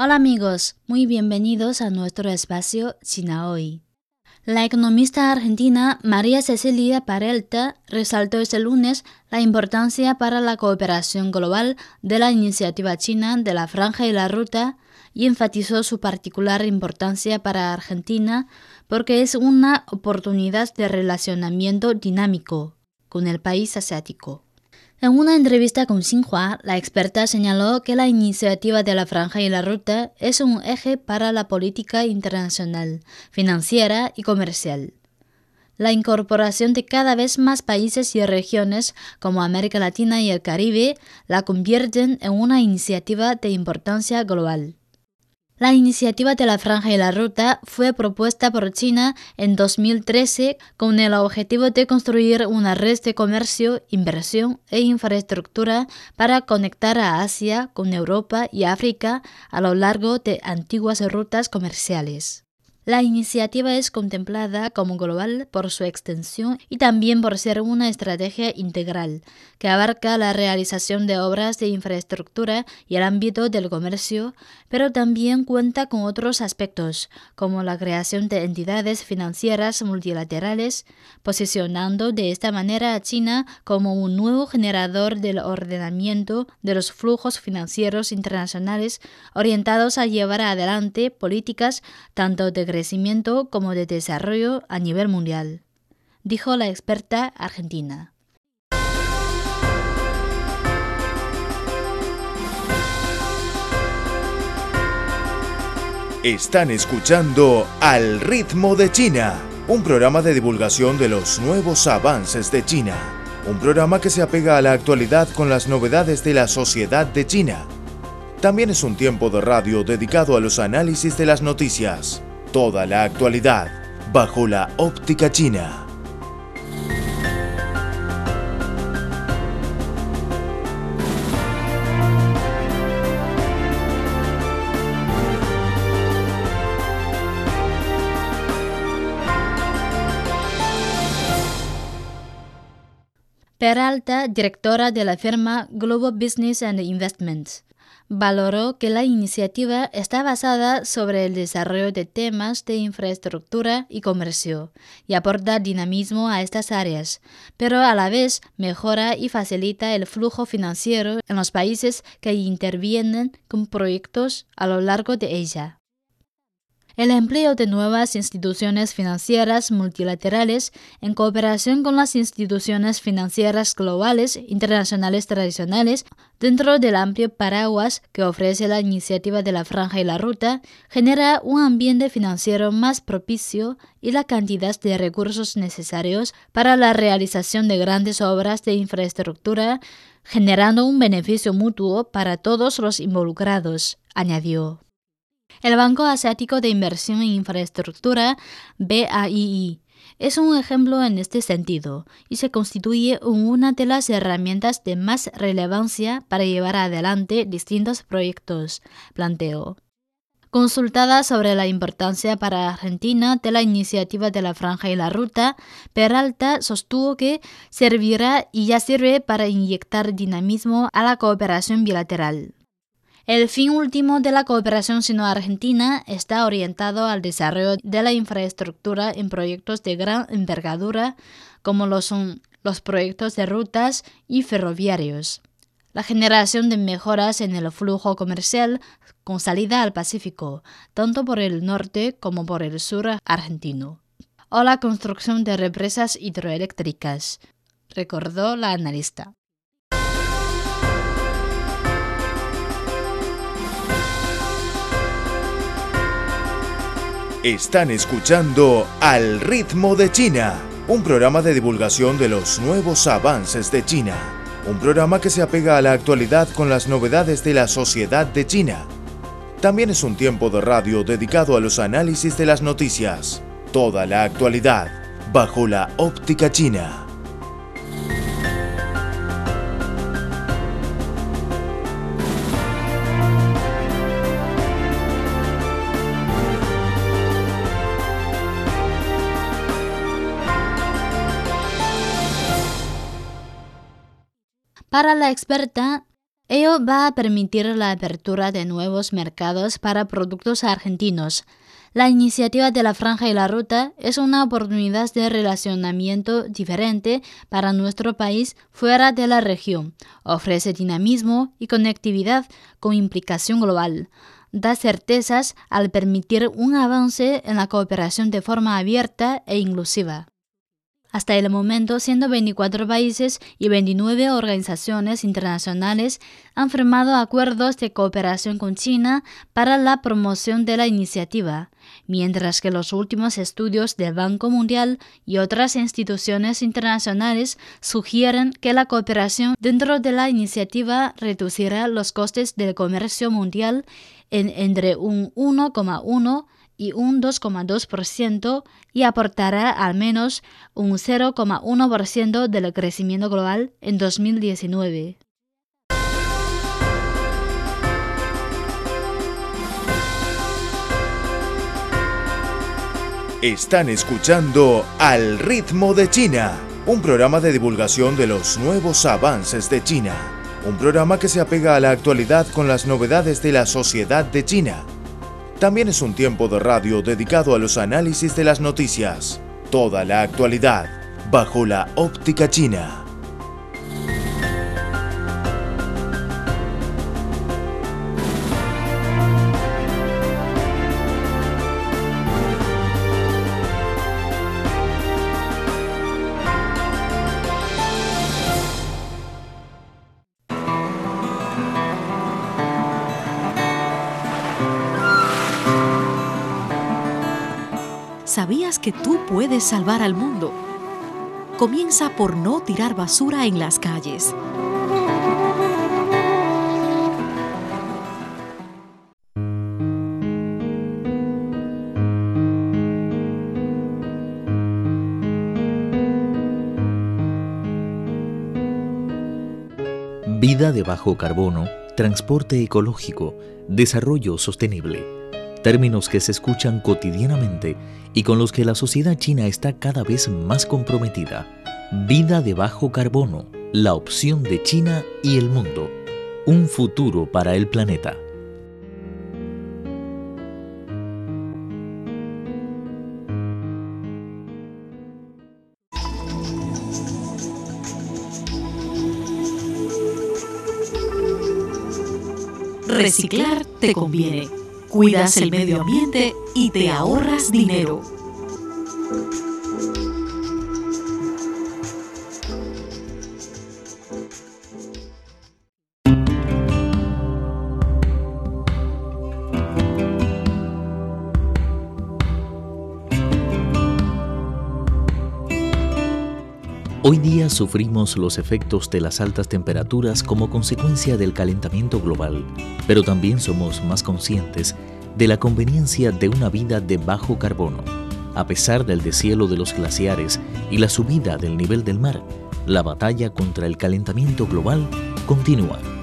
Hola amigos, muy bienvenidos a nuestro espacio China Hoy. La economista argentina María Cecilia Parelta resaltó este lunes la importancia para la cooperación global de la iniciativa china de la Franja y la Ruta y enfatizó su particular importancia para Argentina porque es una oportunidad de relacionamiento dinámico con el país asiático. En una entrevista con Xinhua, la experta señaló que la iniciativa de la Franja y la Ruta es un eje para la política internacional, financiera y comercial. La incorporación de cada vez más países y regiones como América Latina y el Caribe la convierten en una iniciativa de importancia global. La iniciativa de la Franja y la Ruta fue propuesta por China en 2013 con el objetivo de construir una red de comercio, inversión e infraestructura para conectar a Asia con Europa y África a lo largo de antiguas rutas comerciales. La iniciativa es contemplada como global por su extensión y también por ser una estrategia integral, que abarca la realización de obras de infraestructura y el ámbito del comercio, pero también cuenta con otros aspectos, como la creación de entidades financieras multilaterales, posicionando de esta manera a China como un nuevo generador del ordenamiento de los flujos financieros internacionales orientados a llevar adelante políticas tanto de crecimiento como de desarrollo a nivel mundial, dijo la experta argentina. Están escuchando Al ritmo de China, un programa de divulgación de los nuevos avances de China. Un programa que se apega a la actualidad con las novedades de la sociedad de China. También es un tiempo de radio dedicado a los análisis de las noticias Toda la actualidad bajo la óptica china. Peralta, directora de la firma Global Business and Investments valoró que la iniciativa está basada sobre el desarrollo de temas de infraestructura y comercio y aporta dinamismo a estas áreas, pero a la vez mejora y facilita el flujo financiero en los países que intervienen con proyectos a lo largo de ella el empleo de nuevas instituciones financieras multilaterales en cooperación con las instituciones financieras globales internacionales tradicionales dentro del amplio paraguas que ofrece la iniciativa de la Franja y la Ruta genera un ambiente financiero más propicio y la cantidad de recursos necesarios para la realización de grandes obras de infraestructura generando un beneficio mutuo para todos los involucrados, añadió. El Banco Asiático de Inversión en Infraestructura, BAII, es un ejemplo en este sentido y se constituye una de las herramientas de más relevancia para llevar adelante distintos proyectos, planteó. Consultada sobre la importancia para Argentina de la iniciativa de la Franja y la Ruta, Peralta sostuvo que servirá y ya sirve para inyectar dinamismo a la cooperación bilateral. El fin último de la cooperación sino-argentina está orientado al desarrollo de la infraestructura en proyectos de gran envergadura, como los proyectos de rutas y ferroviarios. La generación de mejoras en el flujo comercial con salida al Pacífico, tanto por el norte como por el sur argentino. O la construcción de represas hidroeléctricas, recordó la analista. Están escuchando Al ritmo de China, un programa de divulgación de los nuevos avances de China. un programa que se apega a la actualidad con las novedades de la sociedad de China. También es un tiempo de radio dedicado a los análisis de las noticias, toda la actualidad, bajo la óptica china. Para la experta, ello va a permitir la apertura de nuevos mercados para productos argentinos. La iniciativa de la Franja y la Ruta es una oportunidad de relacionamiento diferente para nuestro país fuera de la región. Ofrece dinamismo y conectividad con implicación global. Da certezas al permitir un avance en la cooperación de forma abierta e inclusiva. Hasta el momento, 124 países y 29 organizaciones internacionales han firmado acuerdos de cooperación con China para la promoción de la iniciativa, mientras que los últimos estudios del Banco Mundial y otras instituciones internacionales sugieren que la cooperación dentro de la iniciativa reducirá los costes del comercio mundial en entre un 1,1 y un 2,2% y aportará al menos un 0,1% del crecimiento global en 2019. Están escuchando Al ritmo de China, un programa de divulgación de los nuevos avances de China, un programa que se apega a la actualidad con las novedades de la sociedad de China también es un tiempo de radio dedicado a los análisis de las noticias, toda la actualidad, bajo la óptica china. ¿Sabías que tú puedes salvar al mundo? Comienza por no tirar basura en las calles. Vida de bajo carbono, transporte ecológico, desarrollo sostenible términos que se escuchan cotidianamente y con los que la sociedad china está cada vez más comprometida. Vida de bajo carbono, la opción de China y el mundo. Un futuro para el planeta. Reciclar te conviene cuidas el medio ambiente y te ahorras dinero. Hoy día sufrimos los efectos de las altas temperaturas como consecuencia del calentamiento global, pero también somos más conscientes de la conveniencia de una vida de bajo carbono. A pesar del deshielo de los glaciares y la subida del nivel del mar, la batalla contra el calentamiento global continúa.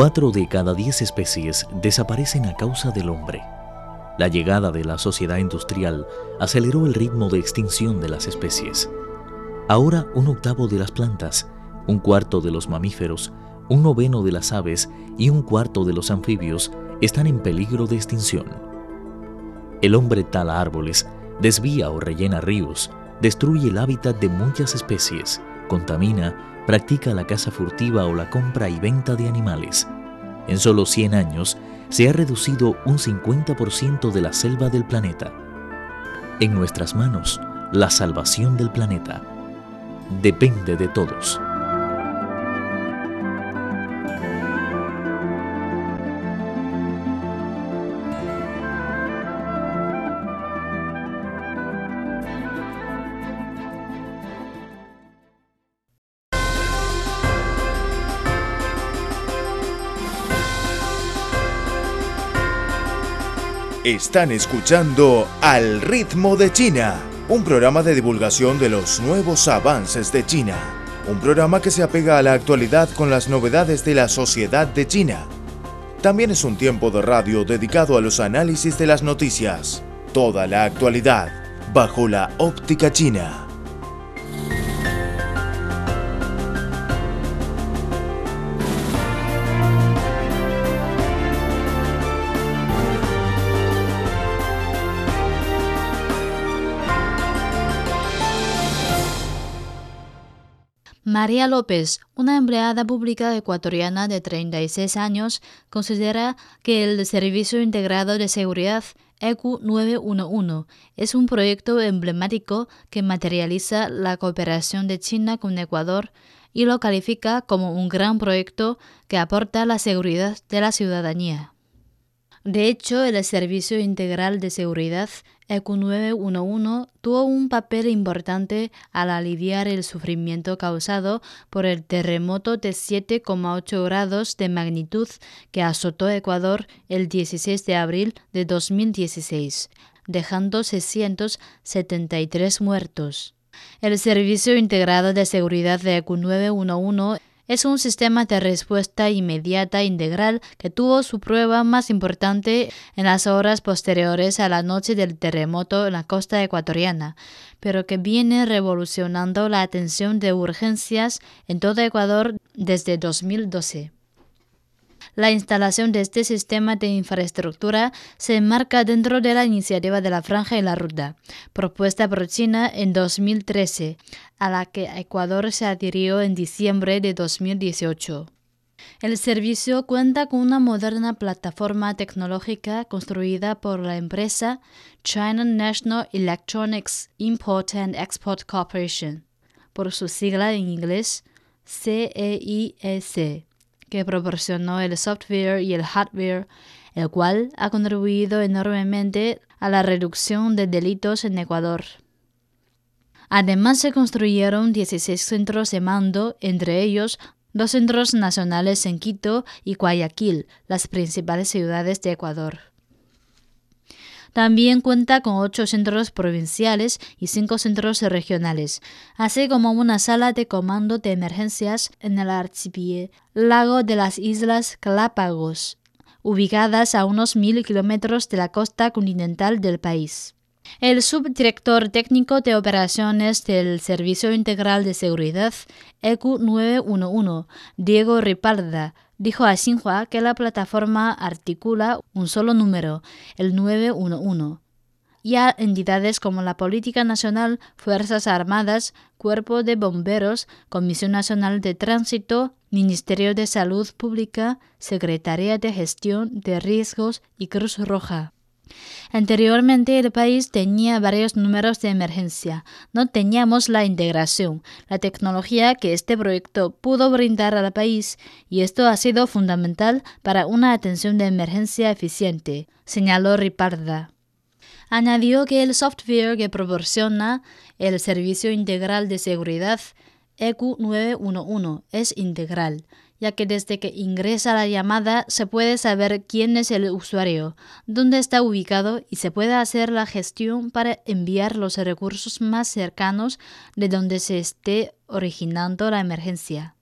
Cuatro de cada diez especies desaparecen a causa del hombre. La llegada de la sociedad industrial aceleró el ritmo de extinción de las especies. Ahora un octavo de las plantas, un cuarto de los mamíferos, un noveno de las aves y un cuarto de los anfibios están en peligro de extinción. El hombre tala árboles, desvía o rellena ríos, destruye el hábitat de muchas especies, contamina, practica la caza furtiva o la compra y venta de animales. En solo 100 años se ha reducido un 50% de la selva del planeta. En nuestras manos, la salvación del planeta depende de todos. Están escuchando Al ritmo de China, un programa de divulgación de los nuevos avances de China. Un programa que se apega a la actualidad con las novedades de la sociedad de China. También es un tiempo de radio dedicado a los análisis de las noticias. Toda la actualidad bajo la óptica china. María López, una empleada pública ecuatoriana de 36 años, considera que el Servicio Integrado de Seguridad EQ 911 es un proyecto emblemático que materializa la cooperación de China con Ecuador y lo califica como un gran proyecto que aporta la seguridad de la ciudadanía. De hecho, el Servicio Integral de Seguridad EQ911 tuvo un papel importante al aliviar el sufrimiento causado por el terremoto de 7,8 grados de magnitud que azotó Ecuador el 16 de abril de 2016, dejando 673 muertos. El Servicio Integrado de Seguridad de EQ911 es un sistema de respuesta inmediata integral que tuvo su prueba más importante en las horas posteriores a la noche del terremoto en la costa ecuatoriana, pero que viene revolucionando la atención de urgencias en todo Ecuador desde 2012. La instalación de este sistema de infraestructura se enmarca dentro de la iniciativa de la Franja y la Ruta, propuesta por China en 2013, a la que Ecuador se adhirió en diciembre de 2018. El servicio cuenta con una moderna plataforma tecnológica construida por la empresa China National Electronics Import and Export Corporation, por su sigla en inglés CEIEC que proporcionó el software y el hardware, el cual ha contribuido enormemente a la reducción de delitos en Ecuador. Además se construyeron 16 centros de mando, entre ellos dos centros nacionales en Quito y Guayaquil, las principales ciudades de Ecuador. También cuenta con ocho centros provinciales y cinco centros regionales, así como una sala de comando de emergencias en el archipiélago de las Islas Galápagos, ubicadas a unos mil kilómetros de la costa continental del país. El subdirector técnico de operaciones del Servicio Integral de Seguridad, EQ 911, Diego Ripalda, dijo a Xinhua que la plataforma articula un solo número, el 911 y a entidades como la Política Nacional, Fuerzas Armadas, Cuerpo de Bomberos, Comisión Nacional de Tránsito, Ministerio de Salud Pública, Secretaría de Gestión de Riesgos y Cruz Roja. Anteriormente el país tenía varios números de emergencia. No teníamos la integración, la tecnología que este proyecto pudo brindar al país y esto ha sido fundamental para una atención de emergencia eficiente, señaló Riparda. Añadió que el software que proporciona el Servicio Integral de Seguridad EQ 911 es integral ya que desde que ingresa la llamada se puede saber quién es el usuario, dónde está ubicado y se puede hacer la gestión para enviar los recursos más cercanos de donde se esté originando la emergencia.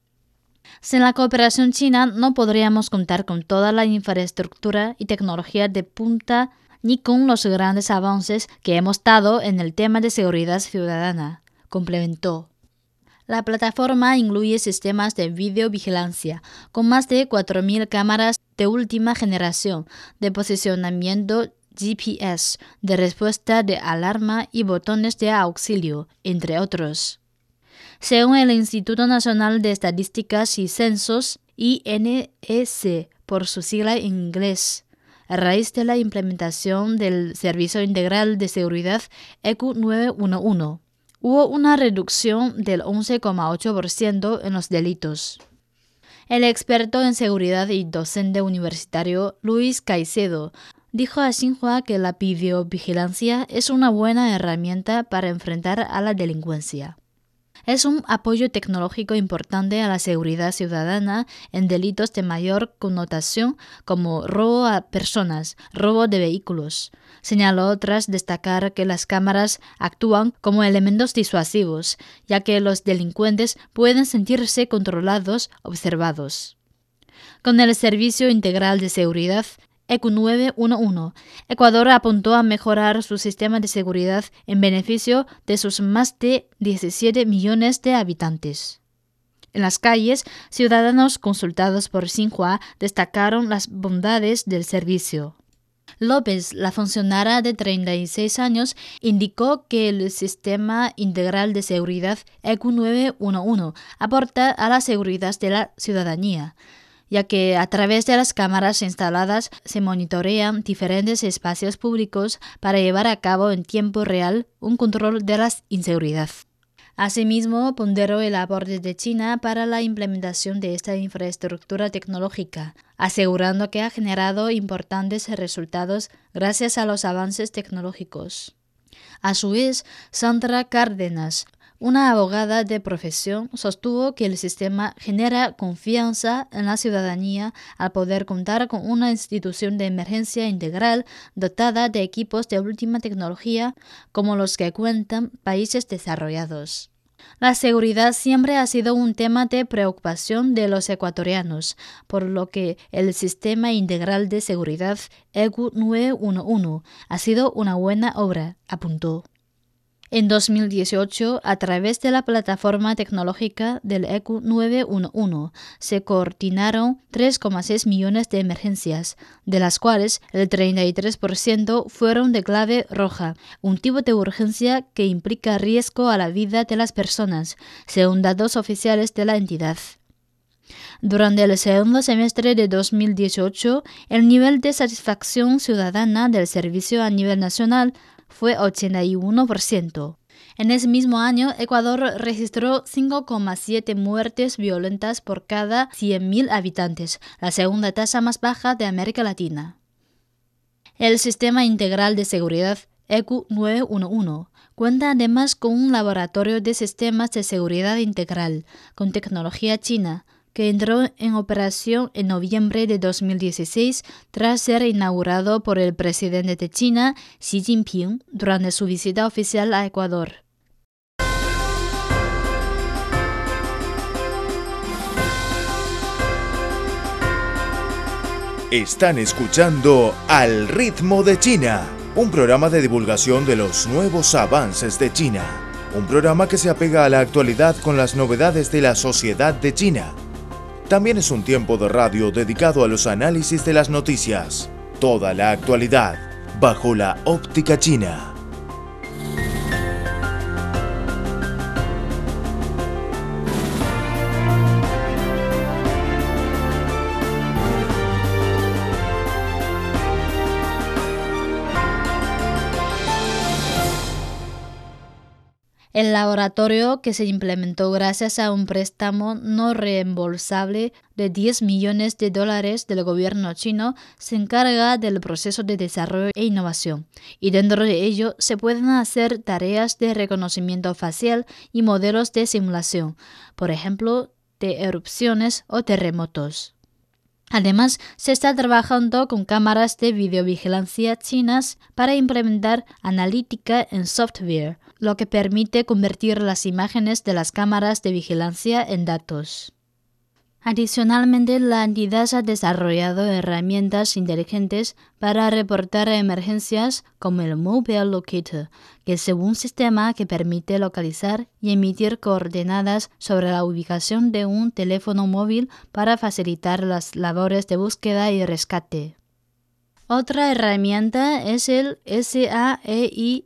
Sin la cooperación china no podríamos contar con toda la infraestructura y tecnología de punta ni con los grandes avances que hemos dado en el tema de seguridad ciudadana, complementó. La plataforma incluye sistemas de videovigilancia con más de 4.000 cámaras de última generación de posicionamiento GPS, de respuesta de alarma y botones de auxilio, entre otros. Según el Instituto Nacional de Estadísticas y Censos, INEC, por su sigla en inglés. A raíz de la implementación del Servicio Integral de Seguridad EQ 911, hubo una reducción del 11,8% en los delitos. El experto en seguridad y docente universitario Luis Caicedo dijo a Xinhua que la videovigilancia es una buena herramienta para enfrentar a la delincuencia es un apoyo tecnológico importante a la seguridad ciudadana en delitos de mayor connotación como robo a personas, robo de vehículos. Señaló tras destacar que las cámaras actúan como elementos disuasivos, ya que los delincuentes pueden sentirse controlados, observados. Con el Servicio Integral de Seguridad, ECU 911, Ecuador apuntó a mejorar su sistema de seguridad en beneficio de sus más de 17 millones de habitantes. En las calles, ciudadanos consultados por Xinhua destacaron las bondades del servicio. López, la funcionaria de 36 años, indicó que el sistema integral de seguridad ECU 911 aporta a la seguridad de la ciudadanía ya que a través de las cámaras instaladas se monitorean diferentes espacios públicos para llevar a cabo en tiempo real un control de la inseguridad. Asimismo, ponderó el aporte de China para la implementación de esta infraestructura tecnológica, asegurando que ha generado importantes resultados gracias a los avances tecnológicos. A su vez, Sandra Cárdenas, una abogada de profesión sostuvo que el sistema genera confianza en la ciudadanía al poder contar con una institución de emergencia integral dotada de equipos de última tecnología como los que cuentan países desarrollados. La seguridad siempre ha sido un tema de preocupación de los ecuatorianos, por lo que el Sistema Integral de Seguridad EGU 911 ha sido una buena obra, apuntó. En 2018, a través de la plataforma tecnológica del ECU 911, se coordinaron 3,6 millones de emergencias, de las cuales el 33% fueron de clave roja, un tipo de urgencia que implica riesgo a la vida de las personas, según datos oficiales de la entidad. Durante el segundo semestre de 2018, el nivel de satisfacción ciudadana del servicio a nivel nacional fue 81%. En ese mismo año, Ecuador registró 5,7 muertes violentas por cada 100.000 habitantes, la segunda tasa más baja de América Latina. El Sistema Integral de Seguridad ECU 911 cuenta además con un laboratorio de sistemas de seguridad integral con tecnología china, que entró en operación en noviembre de 2016 tras ser inaugurado por el presidente de China, Xi Jinping, durante su visita oficial a Ecuador. Están escuchando Al ritmo de China, un programa de divulgación de los nuevos avances de China, un programa que se apega a la actualidad con las novedades de la sociedad de China también es un tiempo de radio dedicado a los análisis de las noticias. Toda la actualidad bajo la óptica china. El laboratorio, que se implementó gracias a un préstamo no reembolsable de 10 millones de dólares del gobierno chino, se encarga del proceso de desarrollo e innovación, y dentro de ello se pueden hacer tareas de reconocimiento facial y modelos de simulación, por ejemplo, de erupciones o terremotos. Además, se está trabajando con cámaras de videovigilancia chinas para implementar analítica en software, lo que permite convertir las imágenes de las cámaras de vigilancia en datos. Adicionalmente, la entidad ha desarrollado herramientas inteligentes para reportar emergencias como el Mobile Locator, que es un sistema que permite localizar y emitir coordenadas sobre la ubicación de un teléfono móvil para facilitar las labores de búsqueda y rescate. Otra herramienta es el SAEIFJ,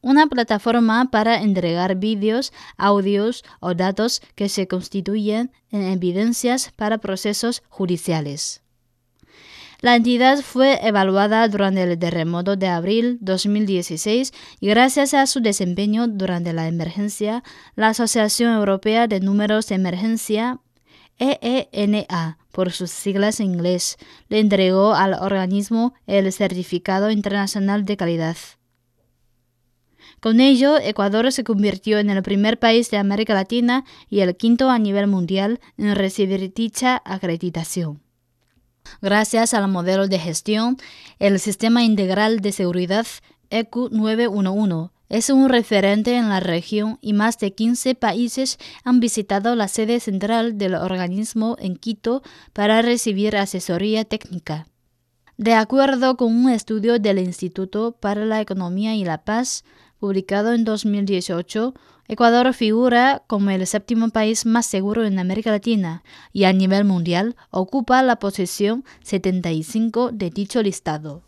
una plataforma para entregar vídeos, audios o datos que se constituyen en evidencias para procesos judiciales. La entidad fue evaluada durante el terremoto de abril 2016 y gracias a su desempeño durante la emergencia, la Asociación Europea de Números de Emergencia, EENA, por sus siglas en inglés, le entregó al organismo el Certificado Internacional de Calidad. Con ello, Ecuador se convirtió en el primer país de América Latina y el quinto a nivel mundial en recibir dicha acreditación. Gracias al modelo de gestión, el Sistema Integral de Seguridad ECU 911 es un referente en la región y más de 15 países han visitado la sede central del organismo en Quito para recibir asesoría técnica. De acuerdo con un estudio del Instituto para la Economía y la Paz, publicado en 2018, Ecuador figura como el séptimo país más seguro en América Latina y a nivel mundial ocupa la posición 75 de dicho listado.